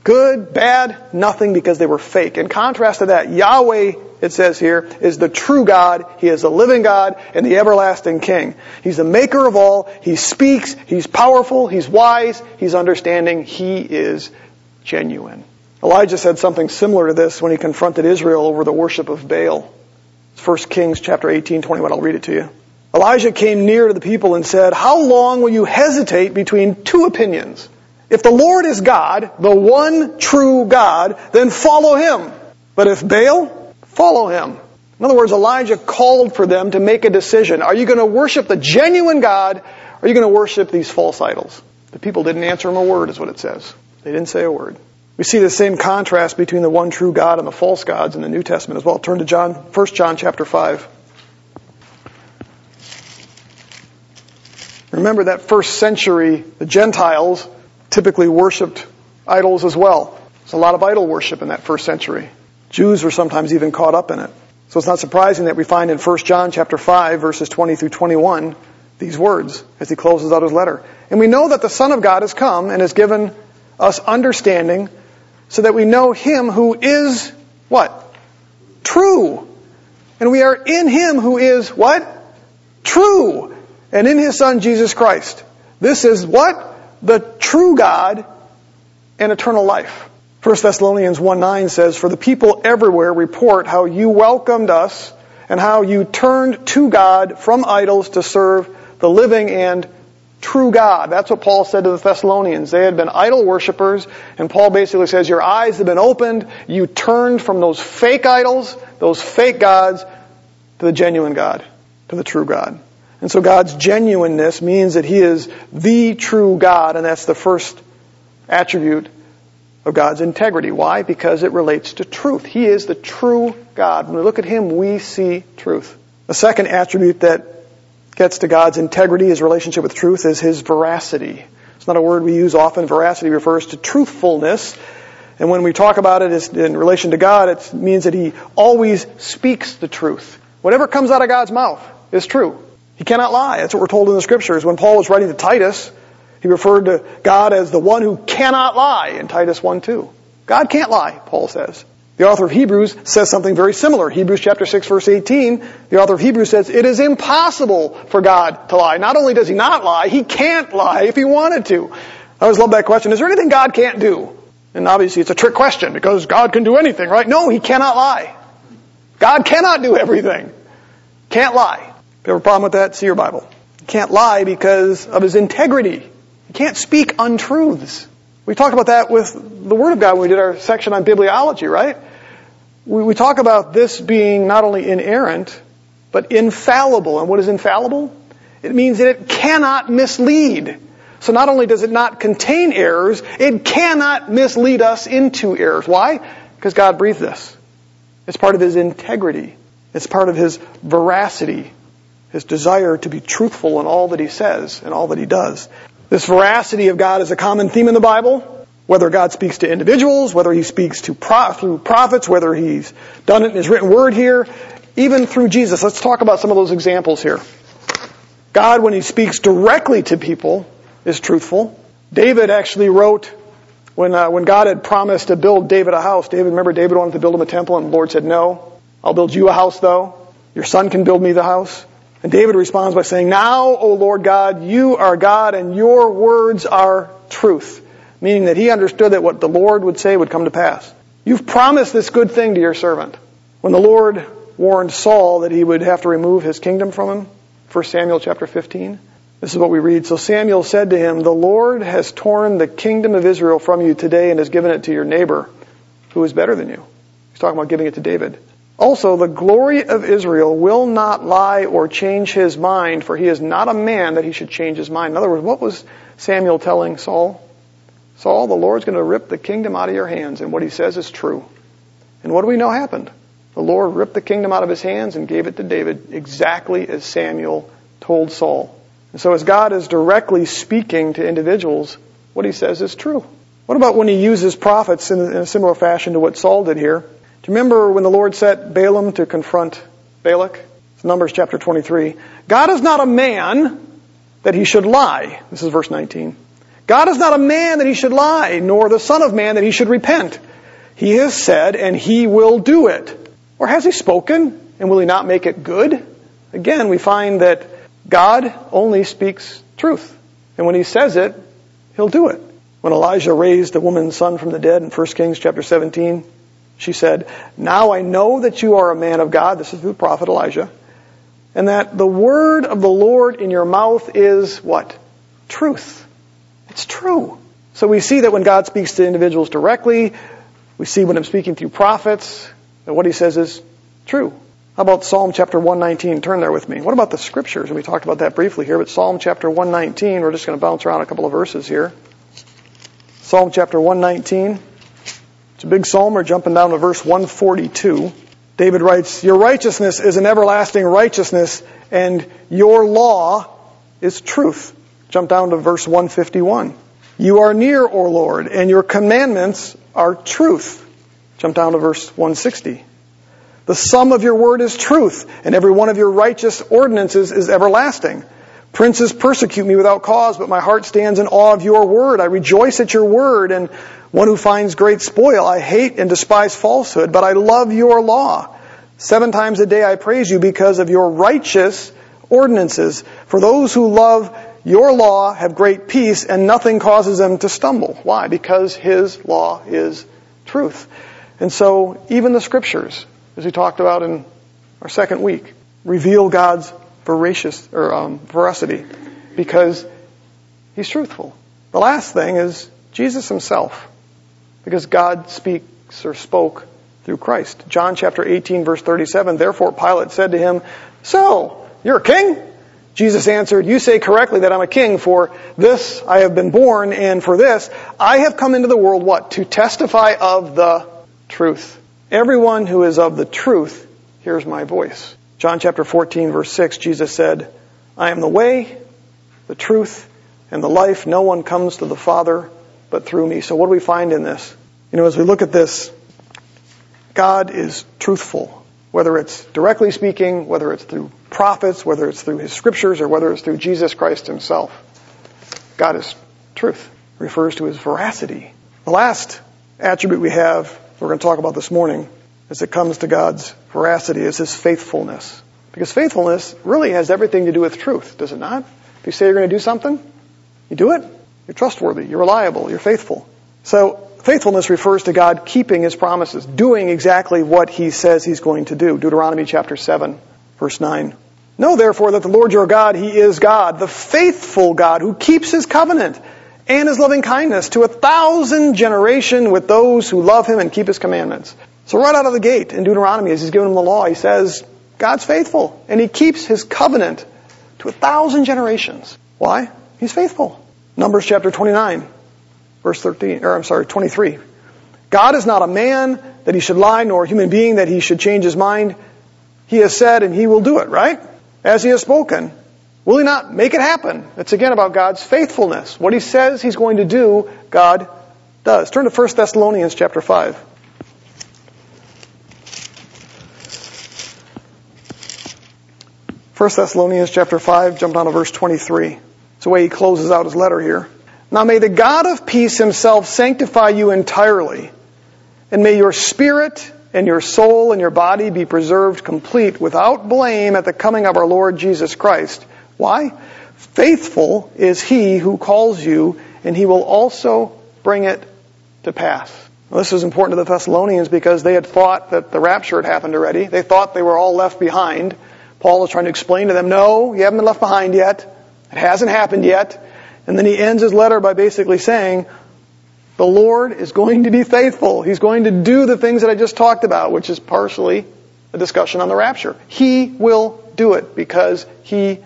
Good, bad, nothing because they were fake. In contrast to that, Yahweh, it says here, is the true God. He is the living God and the everlasting King. He's the maker of all. He speaks. He's powerful. He's wise. He's understanding. He is genuine. Elijah said something similar to this when he confronted Israel over the worship of Baal. 1 Kings chapter 18, 21. I'll read it to you. Elijah came near to the people and said, How long will you hesitate between two opinions? If the Lord is God, the one true God, then follow him. But if Baal, follow him. In other words, Elijah called for them to make a decision. Are you going to worship the genuine God, or are you going to worship these false idols? The people didn't answer him a word, is what it says. They didn't say a word. We see the same contrast between the one true God and the false gods in the New Testament as well. Turn to John, 1 John chapter 5. Remember that first century, the Gentiles typically worshipped idols as well. There's a lot of idol worship in that first century. Jews were sometimes even caught up in it. So it's not surprising that we find in 1 John chapter 5 verses 20 through 21 these words as he closes out his letter. And we know that the Son of God has come and has given us understanding, so that we know him who is what? True. And we are in him who is what? True. And in his son Jesus Christ. This is what? The true God and eternal life. 1 Thessalonians 1 9 says, For the people everywhere report how you welcomed us and how you turned to God from idols to serve the living and true God. That's what Paul said to the Thessalonians. They had been idol worshippers, and Paul basically says, Your eyes have been opened. You turned from those fake idols, those fake gods, to the genuine God, to the true God. And so God's genuineness means that He is the true God, and that's the first attribute of God's integrity. Why? Because it relates to truth. He is the true God. When we look at Him, we see truth. The second attribute that gets to God's integrity, His relationship with truth, is His veracity. It's not a word we use often. Veracity refers to truthfulness. And when we talk about it in relation to God, it means that He always speaks the truth. Whatever comes out of God's mouth is true. He cannot lie. That's what we're told in the scriptures. When Paul was writing to Titus, he referred to God as the one who cannot lie in Titus 1 2. God can't lie, Paul says. The author of Hebrews says something very similar. Hebrews chapter 6 verse 18, the author of Hebrews says, it is impossible for God to lie. Not only does he not lie, he can't lie if he wanted to. I always love that question. Is there anything God can't do? And obviously it's a trick question because God can do anything, right? No, he cannot lie. God cannot do everything. Can't lie. You have a problem with that, see your Bible. He can't lie because of his integrity. He can't speak untruths. We talked about that with the Word of God when we did our section on bibliology, right? We, we talk about this being not only inerrant, but infallible. And what is infallible? It means that it cannot mislead. So not only does it not contain errors, it cannot mislead us into errors. Why? Because God breathed this. It's part of His integrity. It's part of His veracity. His desire to be truthful in all that He says and all that He does. This veracity of God is a common theme in the Bible. Whether God speaks to individuals, whether He speaks to through prophets, whether He's done it in His written word here, even through Jesus. Let's talk about some of those examples here. God, when He speaks directly to people, is truthful. David actually wrote when uh, when God had promised to build David a house. David, remember, David wanted to build him a temple, and the Lord said, "No, I'll build you a house, though. Your son can build me the house." And David responds by saying, Now, O Lord God, you are God, and your words are truth. Meaning that he understood that what the Lord would say would come to pass. You've promised this good thing to your servant. When the Lord warned Saul that he would have to remove his kingdom from him, 1 Samuel chapter 15, this is what we read. So Samuel said to him, The Lord has torn the kingdom of Israel from you today and has given it to your neighbor, who is better than you. He's talking about giving it to David. Also, the glory of Israel will not lie or change his mind, for he is not a man that he should change his mind. In other words, what was Samuel telling Saul? Saul, the Lord's going to rip the kingdom out of your hands, and what he says is true. And what do we know happened? The Lord ripped the kingdom out of his hands and gave it to David, exactly as Samuel told Saul. And so as God is directly speaking to individuals, what he says is true. What about when he uses prophets in a similar fashion to what Saul did here? You remember when the Lord set Balaam to confront Balak? It's Numbers chapter 23. God is not a man that he should lie. This is verse 19. God is not a man that he should lie, nor the son of man that he should repent. He has said, and he will do it. Or has he spoken, and will he not make it good? Again, we find that God only speaks truth. And when he says it, he'll do it. When Elijah raised a woman's son from the dead in 1 Kings chapter 17, she said, Now I know that you are a man of God. This is the prophet Elijah. And that the word of the Lord in your mouth is what? Truth. It's true. So we see that when God speaks to individuals directly, we see when I'm speaking through prophets, that what he says is true. How about Psalm chapter 119? Turn there with me. What about the scriptures? And we talked about that briefly here, but Psalm chapter 119, we're just going to bounce around a couple of verses here. Psalm chapter 119. It's a big psalm. We're jumping down to verse 142. David writes, Your righteousness is an everlasting righteousness, and your law is truth. Jump down to verse 151. You are near, O Lord, and your commandments are truth. Jump down to verse 160. The sum of your word is truth, and every one of your righteous ordinances is everlasting. Princes persecute me without cause, but my heart stands in awe of your word. I rejoice at your word and one who finds great spoil. I hate and despise falsehood, but I love your law. Seven times a day I praise you because of your righteous ordinances. For those who love your law have great peace and nothing causes them to stumble. Why? Because his law is truth. And so even the scriptures, as we talked about in our second week, reveal God's voracious or um, veracity because he's truthful. The last thing is Jesus himself, because God speaks or spoke through Christ. John chapter 18 verse 37, therefore Pilate said to him, So, you're a king? Jesus answered, You say correctly that I'm a king, for this I have been born, and for this I have come into the world, what? To testify of the truth. Everyone who is of the truth hears my voice. John chapter 14 verse 6, Jesus said, I am the way, the truth, and the life. No one comes to the Father but through me. So what do we find in this? You know, as we look at this, God is truthful. Whether it's directly speaking, whether it's through prophets, whether it's through his scriptures, or whether it's through Jesus Christ himself. God is truth. Refers to his veracity. The last attribute we have, we're going to talk about this morning, as it comes to God's veracity is his faithfulness. Because faithfulness really has everything to do with truth, does it not? If you say you're going to do something, you do it. You're trustworthy. You're reliable. You're faithful. So faithfulness refers to God keeping his promises, doing exactly what he says he's going to do. Deuteronomy chapter 7, verse 9. Know therefore that the Lord your God, he is God, the faithful God who keeps his covenant and his loving kindness to a thousand generation with those who love him and keep his commandments. So right out of the gate in Deuteronomy, as he's given them the law, he says, God's faithful, and he keeps his covenant to a thousand generations. Why? He's faithful. Numbers chapter 29, verse 13, or I'm sorry, 23. God is not a man that he should lie, nor a human being that he should change his mind. He has said and he will do it, right? As he has spoken. Will he not make it happen? It's again about God's faithfulness. What he says he's going to do, God does. Turn to 1 Thessalonians chapter 5. 1 Thessalonians chapter 5, jump down to verse 23. It's the way he closes out his letter here. Now may the God of peace himself sanctify you entirely, and may your spirit and your soul and your body be preserved complete without blame at the coming of our Lord Jesus Christ. Why? Faithful is he who calls you, and he will also bring it to pass. Now, this is important to the Thessalonians because they had thought that the rapture had happened already. They thought they were all left behind. Paul is trying to explain to them, no, you haven't been left behind yet. It hasn't happened yet. And then he ends his letter by basically saying, the Lord is going to be faithful. He's going to do the things that I just talked about, which is partially a discussion on the rapture. He will do it because he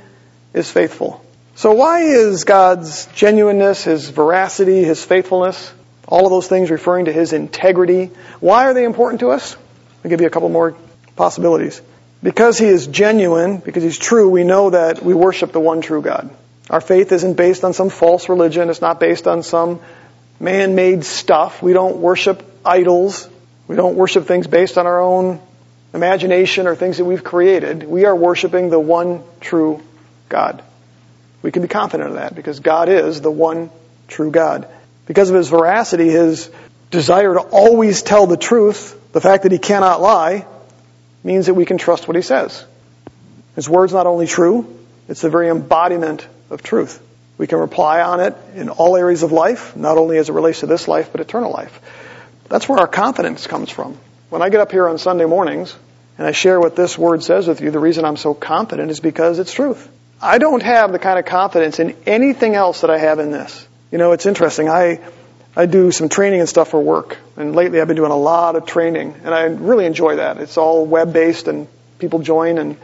is faithful. So why is God's genuineness, his veracity, his faithfulness, all of those things referring to his integrity, why are they important to us? I'll give you a couple more possibilities. Because he is genuine, because he's true, we know that we worship the one true God. Our faith isn't based on some false religion. It's not based on some man-made stuff. We don't worship idols. We don't worship things based on our own imagination or things that we've created. We are worshiping the one true God. We can be confident of that because God is the one true God. Because of his veracity, his desire to always tell the truth, the fact that he cannot lie, means that we can trust what he says. His word's not only true, it's the very embodiment of truth. We can rely on it in all areas of life, not only as it relates to this life, but eternal life. That's where our confidence comes from. When I get up here on Sunday mornings and I share what this word says with you, the reason I'm so confident is because it's truth. I don't have the kind of confidence in anything else that I have in this. You know, it's interesting. I, I do some training and stuff for work. And lately I've been doing a lot of training. And I really enjoy that. It's all web based and people join and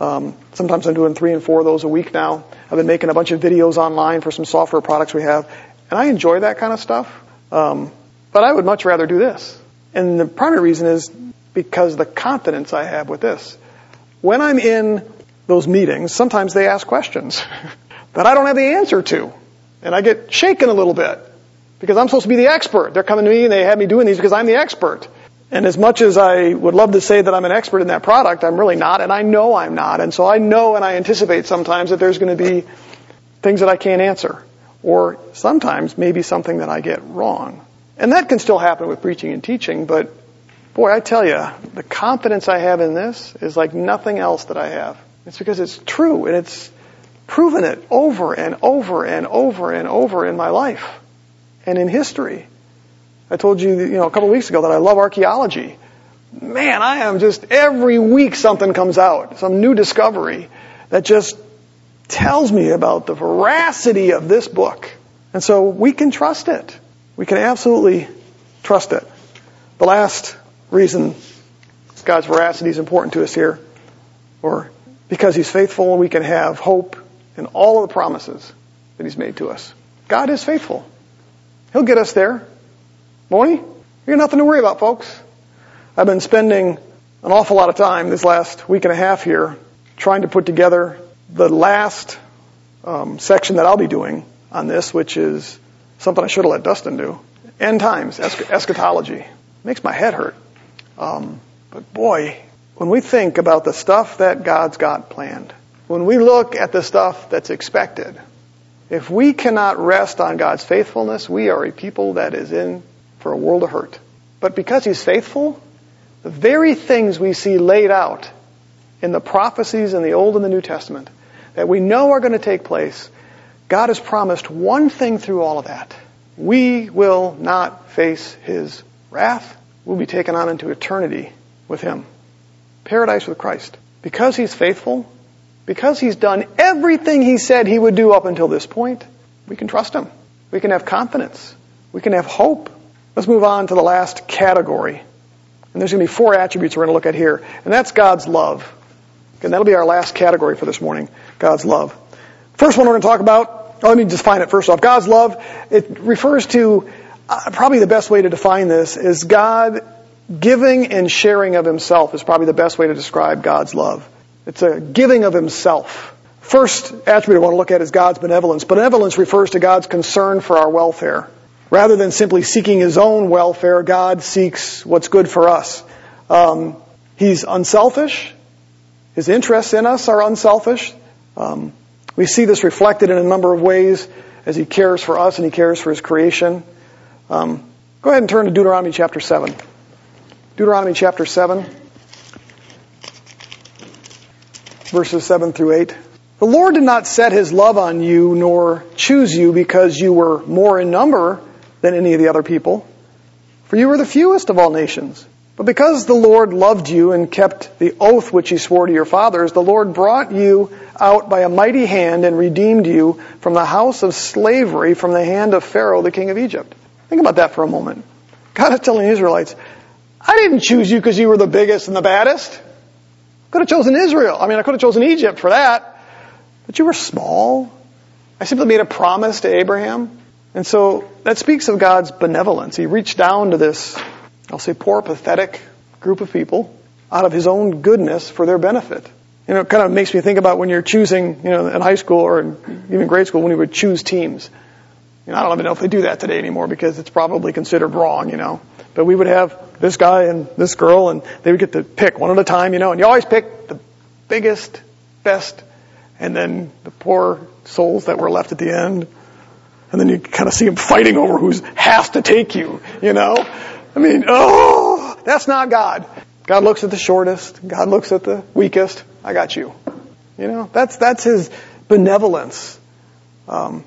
um, sometimes I'm doing three and four of those a week now. I've been making a bunch of videos online for some software products we have. And I enjoy that kind of stuff. Um, but I would much rather do this. And the primary reason is because the confidence I have with this. When I'm in those meetings, sometimes they ask questions that I don't have the answer to. And I get shaken a little bit because I'm supposed to be the expert. They're coming to me and they have me doing these because I'm the expert. And as much as I would love to say that I'm an expert in that product, I'm really not, and I know I'm not. And so I know and I anticipate sometimes that there's going to be things that I can't answer. Or sometimes maybe something that I get wrong. And that can still happen with preaching and teaching, but boy, I tell you, the confidence I have in this is like nothing else that I have. It's because it's true and it's proven it over and over and over and over in my life and in history. I told you, you know, a couple of weeks ago that I love archaeology. Man, I am just every week something comes out, some new discovery that just tells me about the veracity of this book. And so we can trust it. We can absolutely trust it. The last reason God's veracity is important to us here, or because He's faithful and we can have hope in all of the promises that He's made to us. God is faithful. He'll get us there. Won't He? You got nothing to worry about, folks. I've been spending an awful lot of time this last week and a half here trying to put together the last um, section that I'll be doing on this, which is something I should have let Dustin do. End times, eschatology. Makes my head hurt. Um, but boy, when we think about the stuff that God's got planned, when we look at the stuff that's expected, if we cannot rest on God's faithfulness, we are a people that is in for a world of hurt. But because He's faithful, the very things we see laid out in the prophecies in the Old and the New Testament that we know are going to take place, God has promised one thing through all of that. We will not face His wrath. We'll be taken on into eternity with Him. Paradise with Christ. Because He's faithful, because He's done everything He said He would do up until this point, we can trust Him. We can have confidence. We can have hope. Let's move on to the last category. And there's going to be four attributes we're going to look at here. And that's God's love. And that'll be our last category for this morning. God's love. First one we're going to talk about, oh, let me define it first off. God's love, it refers to, uh, probably the best way to define this is God giving and sharing of himself is probably the best way to describe God's love. It's a giving of himself. First attribute I want to look at is God's benevolence. Benevolence refers to God's concern for our welfare. Rather than simply seeking his own welfare, God seeks what's good for us. Um, he's unselfish. His interests in us are unselfish. Um, we see this reflected in a number of ways as he cares for us and he cares for his creation. Um, go ahead and turn to Deuteronomy chapter 7. Deuteronomy chapter 7, verses 7 through 8. The Lord did not set his love on you nor choose you because you were more in number than any of the other people, for you were the fewest of all nations. But because the Lord loved you and kept the oath which he swore to your fathers, the Lord brought you out by a mighty hand and redeemed you from the house of slavery from the hand of Pharaoh, the king of Egypt. Think about that for a moment. God is telling the Israelites, I didn't choose you because you were the biggest and the baddest. Could have chosen Israel. I mean, I could have chosen Egypt for that. But you were small. I simply made a promise to Abraham. And so that speaks of God's benevolence. He reached down to this I'll say poor, pathetic group of people out of his own goodness for their benefit. You know, it kind of makes me think about when you're choosing, you know, in high school or even grade school when you would choose teams. You know, I don't even know if they do that today anymore because it's probably considered wrong, you know. But we would have this guy and this girl and they would get to pick one at a time, you know, and you always pick the biggest, best, and then the poor souls that were left at the end. And then you kind of see them fighting over who has to take you, you know. I mean, oh, that's not God. God looks at the shortest. God looks at the weakest. I got you. You know, that's, that's His benevolence. Um,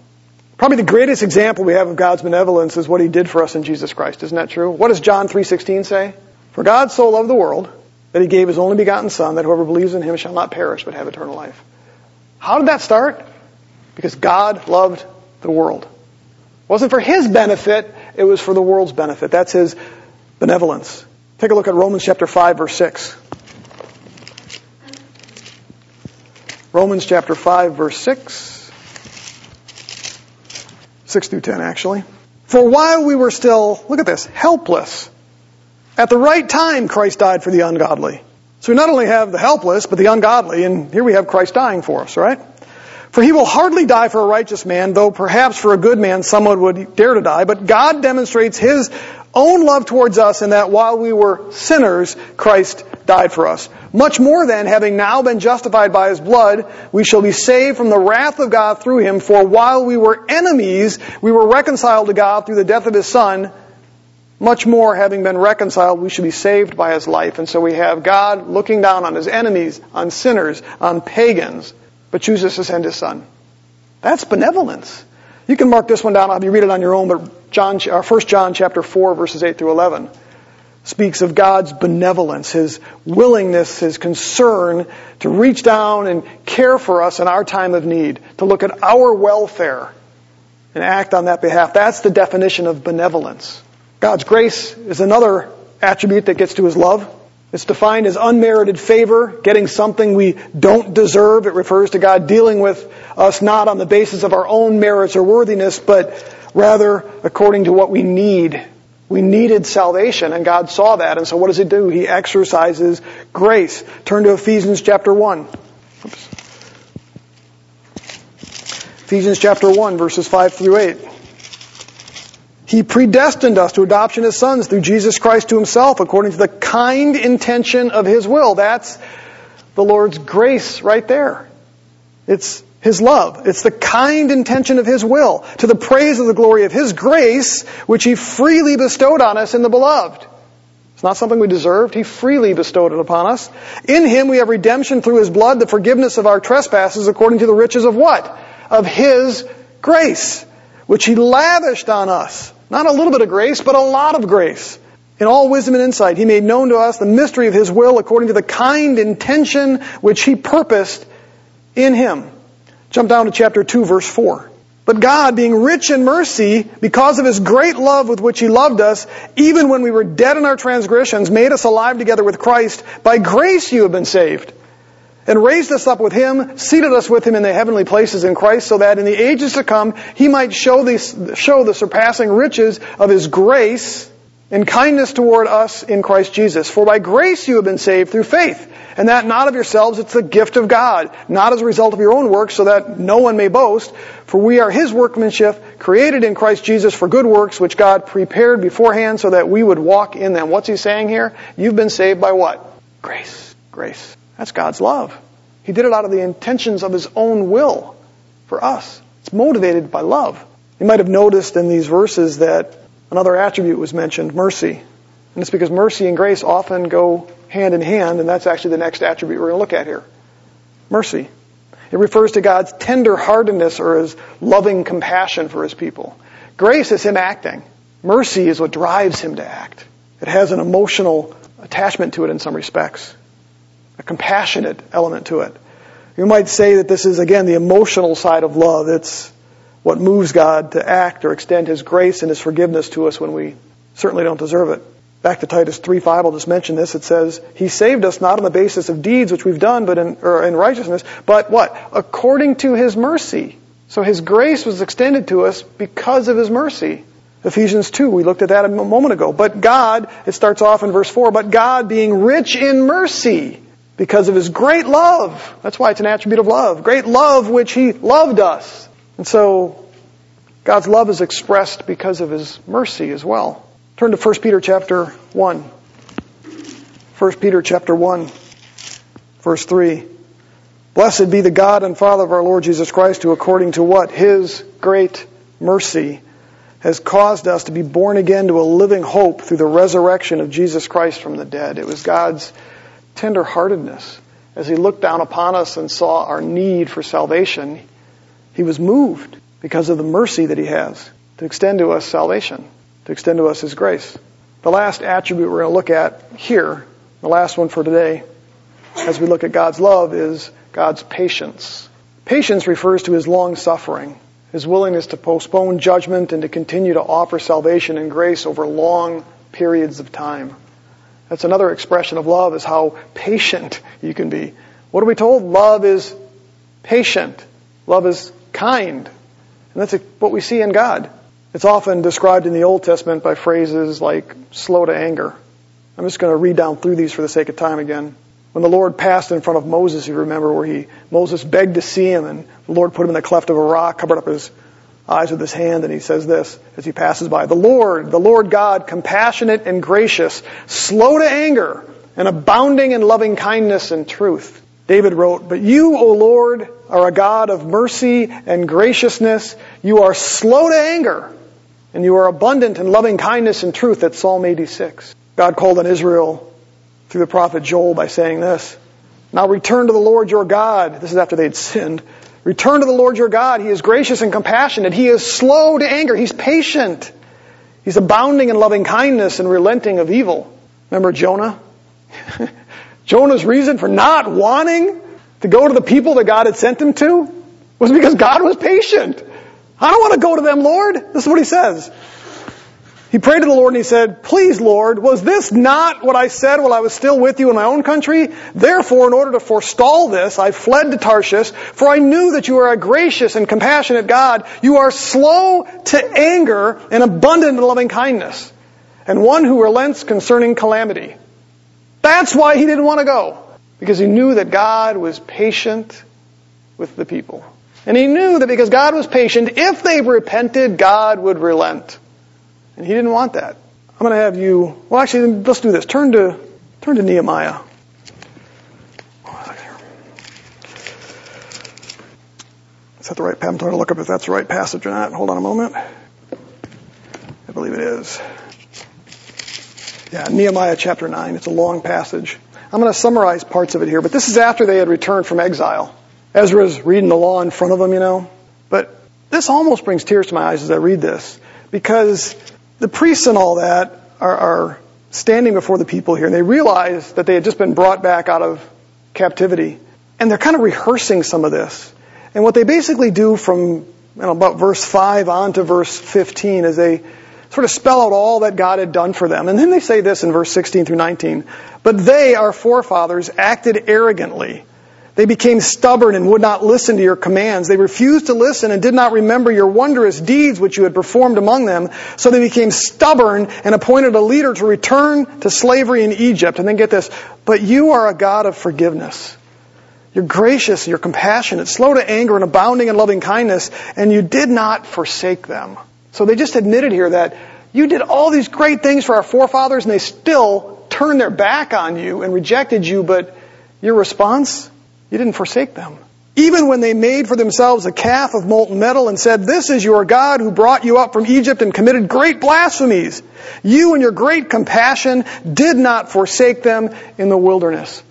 probably the greatest example we have of God's benevolence is what He did for us in Jesus Christ. Isn't that true? What does John 3.16 say? For God so loved the world that He gave His only begotten Son that whoever believes in Him shall not perish but have eternal life. How did that start? Because God loved the world. It wasn't for His benefit, it was for the world's benefit. That's his benevolence. Take a look at Romans chapter 5 verse 6. Romans chapter 5 verse 6. 6 through 10 actually. For while we were still, look at this, helpless, at the right time Christ died for the ungodly. So we not only have the helpless, but the ungodly, and here we have Christ dying for us, right? For he will hardly die for a righteous man, though perhaps for a good man someone would dare to die. But God demonstrates his own love towards us in that while we were sinners, Christ died for us. Much more than, having now been justified by his blood, we shall be saved from the wrath of God through him. For while we were enemies, we were reconciled to God through the death of his son. Much more, having been reconciled, we should be saved by his life. And so we have God looking down on his enemies, on sinners, on pagans, but chooses to send his son. That's benevolence. You can mark this one down. I'll have you read it on your own, but John, 1 uh, John chapter 4 verses 8 through 11 speaks of God's benevolence, His willingness, His concern to reach down and care for us in our time of need, to look at our welfare and act on that behalf. That's the definition of benevolence. God's grace is another attribute that gets to His love. It's defined as unmerited favor, getting something we don't deserve. It refers to God dealing with us not on the basis of our own merits or worthiness, but rather according to what we need. We needed salvation, and God saw that, and so what does He do? He exercises grace. Turn to Ephesians chapter 1. Oops. Ephesians chapter 1, verses 5 through 8. He predestined us to adoption as sons through Jesus Christ to himself according to the kind intention of his will. That's the Lord's grace right there. It's his love. It's the kind intention of his will to the praise of the glory of his grace which he freely bestowed on us in the beloved. It's not something we deserved. He freely bestowed it upon us. In him we have redemption through his blood, the forgiveness of our trespasses according to the riches of what? Of his grace, which he lavished on us not a little bit of grace, but a lot of grace. In all wisdom and insight, He made known to us the mystery of His will according to the kind intention which He purposed in Him. Jump down to chapter 2, verse 4. But God, being rich in mercy, because of His great love with which He loved us, even when we were dead in our transgressions, made us alive together with Christ. By grace you have been saved and raised us up with him, seated us with him in the heavenly places in Christ, so that in the ages to come he might show the, show the surpassing riches of his grace and kindness toward us in Christ Jesus. For by grace you have been saved through faith, and that not of yourselves, it's the gift of God, not as a result of your own works, so that no one may boast. For we are his workmanship, created in Christ Jesus for good works, which God prepared beforehand so that we would walk in them. What's he saying here? You've been saved by what? Grace. Grace. That's God's love. He did it out of the intentions of His own will for us. It's motivated by love. You might have noticed in these verses that another attribute was mentioned, mercy. And it's because mercy and grace often go hand in hand, and that's actually the next attribute we're going to look at here. Mercy. It refers to God's tender heartedness or His loving compassion for His people. Grace is Him acting. Mercy is what drives Him to act. It has an emotional attachment to it in some respects a compassionate element to it. You might say that this is, again, the emotional side of love. It's what moves God to act or extend His grace and His forgiveness to us when we certainly don't deserve it. Back to Titus 3.5, I'll just mention this. It says, He saved us not on the basis of deeds which we've done, but in, or in righteousness, but what? According to His mercy. So His grace was extended to us because of His mercy. Ephesians 2, we looked at that a moment ago. But God, it starts off in verse 4, but God being rich in mercy, because of his great love. That's why it's an attribute of love. Great love which he loved us. And so God's love is expressed because of his mercy as well. Turn to 1 Peter chapter 1. 1 Peter chapter 1 verse 3. Blessed be the God and Father of our Lord Jesus Christ who according to what his great mercy has caused us to be born again to a living hope through the resurrection of Jesus Christ from the dead. It was God's tenderheartedness. As he looked down upon us and saw our need for salvation, he was moved because of the mercy that he has to extend to us salvation, to extend to us his grace. The last attribute we're going to look at here, the last one for today, as we look at God's love, is God's patience. Patience refers to his long suffering, his willingness to postpone judgment and to continue to offer salvation and grace over long periods of time. That's another expression of love is how patient you can be. What are we told? Love is patient. Love is kind. And that's what we see in God. It's often described in the Old Testament by phrases like slow to anger. I'm just going to read down through these for the sake of time again. When the Lord passed in front of Moses, you remember where he, Moses begged to see him and the Lord put him in the cleft of a rock, covered up his eyes with his hand, and he says this as he passes by. The Lord, the Lord God, compassionate and gracious, slow to anger, and abounding in loving kindness and truth. David wrote, But you, O Lord, are a God of mercy and graciousness. You are slow to anger, and you are abundant in loving kindness and truth. That's Psalm 86. God called on Israel through the prophet Joel by saying this. Now return to the Lord your God. This is after they had sinned. Return to the Lord your God. He is gracious and compassionate. He is slow to anger. He's patient. He's abounding in loving kindness and relenting of evil. Remember Jonah? Jonah's reason for not wanting to go to the people that God had sent him to was because God was patient. I don't want to go to them, Lord. This is what he says. He prayed to the Lord and he said, Please, Lord, was this not what I said while I was still with you in my own country? Therefore, in order to forestall this, I fled to Tarshish, for I knew that you are a gracious and compassionate God. You are slow to anger and abundant in loving kindness, and one who relents concerning calamity. That's why he didn't want to go, because he knew that God was patient with the people. And he knew that because God was patient, if they repented, God would relent. And he didn't want that. I'm going to have you, well actually, let's do this. Turn to, turn to Nehemiah. Is that the right, I'm trying to look up if that's the right passage or not. Hold on a moment. I believe it is. Yeah, Nehemiah chapter 9. It's a long passage. I'm going to summarize parts of it here, but this is after they had returned from exile. Ezra's reading the law in front of them, you know. But this almost brings tears to my eyes as I read this, because the priests and all that are, are standing before the people here, and they realize that they had just been brought back out of captivity, and they're kind of rehearsing some of this. And what they basically do from you know, about verse 5 on to verse 15 is they sort of spell out all that God had done for them. And then they say this in verse 16 through 19. But they, our forefathers, acted arrogantly they became stubborn and would not listen to your commands. They refused to listen and did not remember your wondrous deeds which you had performed among them. So they became stubborn and appointed a leader to return to slavery in Egypt. And then get this, but you are a God of forgiveness. You're gracious, you're compassionate, slow to anger and abounding in loving kindness, and you did not forsake them. So they just admitted here that you did all these great things for our forefathers and they still turned their back on you and rejected you, but your response? You didn't forsake them. Even when they made for themselves a calf of molten metal and said, This is your God who brought you up from Egypt and committed great blasphemies. You and your great compassion did not forsake them in the wilderness.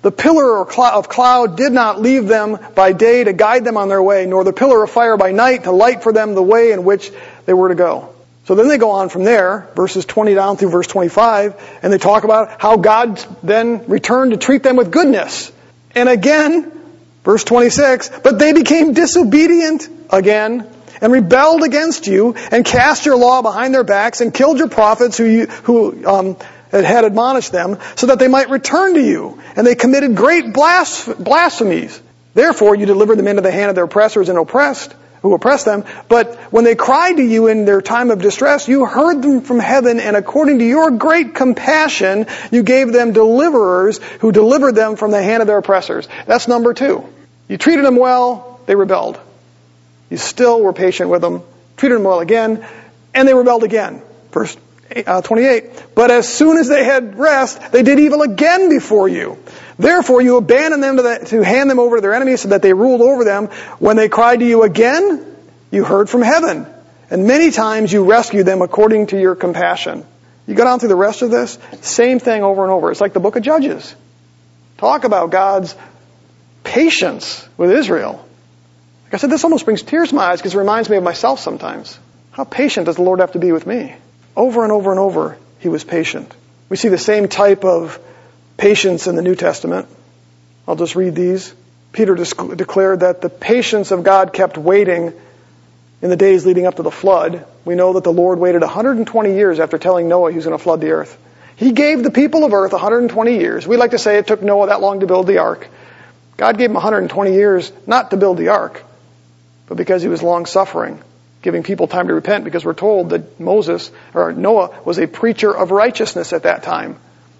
The pillar of cloud did not leave them by day to guide them on their way, nor the pillar of fire by night to light for them the way in which they were to go. So then they go on from there, verses 20 down through verse 25, and they talk about how God then returned to treat them with goodness. And again, verse 26, but they became disobedient again and rebelled against you and cast your law behind their backs and killed your prophets who, you, who um, had admonished them so that they might return to you. And they committed great blasphemies. Therefore, you delivered them into the hand of their oppressors and oppressed who oppressed them. But when they cried to you in their time of distress, you heard them from heaven, and according to your great compassion, you gave them deliverers who delivered them from the hand of their oppressors. That's number two. You treated them well, they rebelled. You still were patient with them, treated them well again, and they rebelled again. Verse uh, 28. But as soon as they had rest, they did evil again before you. Therefore, you abandoned them to, the, to hand them over to their enemies so that they ruled over them. When they cried to you again, you heard from heaven. And many times you rescued them according to your compassion. You go down through the rest of this, same thing over and over. It's like the book of Judges. Talk about God's patience with Israel. Like I said, this almost brings tears to my eyes because it reminds me of myself sometimes. How patient does the Lord have to be with me? Over and over and over, he was patient. We see the same type of patience in the New Testament. I'll just read these. Peter declared that the patience of God kept waiting in the days leading up to the flood. We know that the Lord waited 120 years after telling Noah he was going to flood the earth. He gave the people of earth 120 years. We like to say it took Noah that long to build the ark. God gave him 120 years not to build the ark, but because he was long suffering, giving people time to repent because we're told that Moses or Noah was a preacher of righteousness at that time.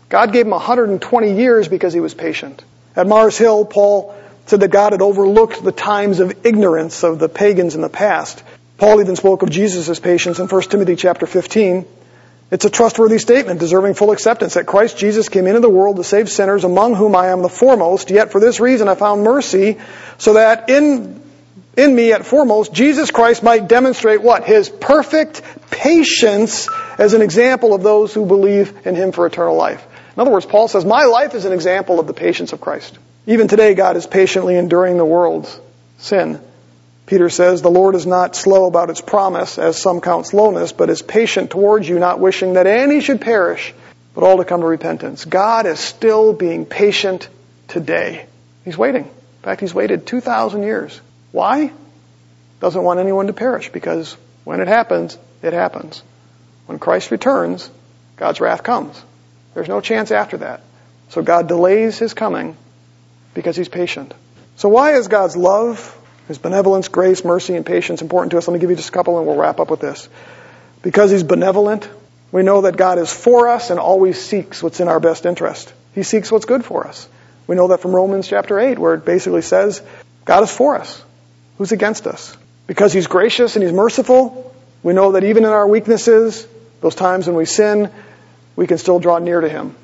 God gave him 120 years because he was patient. At Mars Hill, Paul said that God had overlooked the times of ignorance of the pagans in the past. Paul even spoke of Jesus' patience in 1 Timothy chapter 15. It's a trustworthy statement deserving full acceptance that Christ Jesus came into the world to save sinners among whom I am the foremost, yet for this reason I found mercy so that in in me at foremost, Jesus Christ might demonstrate what? His perfect patience as an example of those who believe in Him for eternal life. In other words, Paul says, my life is an example of the patience of Christ. Even today, God is patiently enduring the world's sin. Peter says, the Lord is not slow about His promise, as some count slowness, but is patient towards you, not wishing that any should perish, but all to come to repentance. God is still being patient today. He's waiting. In fact, He's waited 2,000 years why? Doesn't want anyone to perish because when it happens, it happens. When Christ returns, God's wrath comes. There's no chance after that. So God delays his coming because he's patient. So why is God's love, his benevolence, grace, mercy, and patience important to us? Let me give you just a couple and we'll wrap up with this. Because he's benevolent, we know that God is for us and always seeks what's in our best interest. He seeks what's good for us. We know that from Romans chapter 8 where it basically says God is for us. Who's against us? Because He's gracious and He's merciful, we know that even in our weaknesses, those times when we sin, we can still draw near to Him.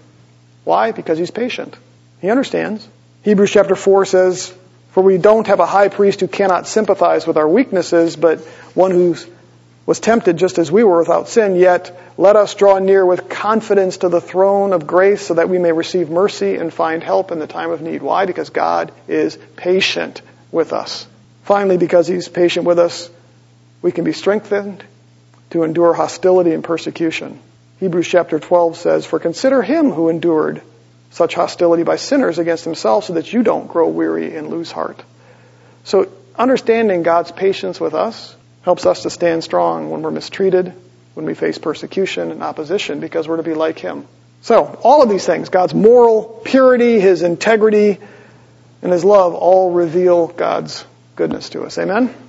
Why? Because He's patient. He understands. Hebrews chapter 4 says, For we don't have a high priest who cannot sympathize with our weaknesses, but one who was tempted just as we were without sin, yet let us draw near with confidence to the throne of grace so that we may receive mercy and find help in the time of need. Why? Because God is patient with us. Finally, because he's patient with us, we can be strengthened to endure hostility and persecution. Hebrews chapter 12 says, For consider him who endured such hostility by sinners against himself so that you don't grow weary and lose heart. So understanding God's patience with us helps us to stand strong when we're mistreated, when we face persecution and opposition because we're to be like him. So all of these things, God's moral purity, his integrity, and his love all reveal God's goodness to us. Amen?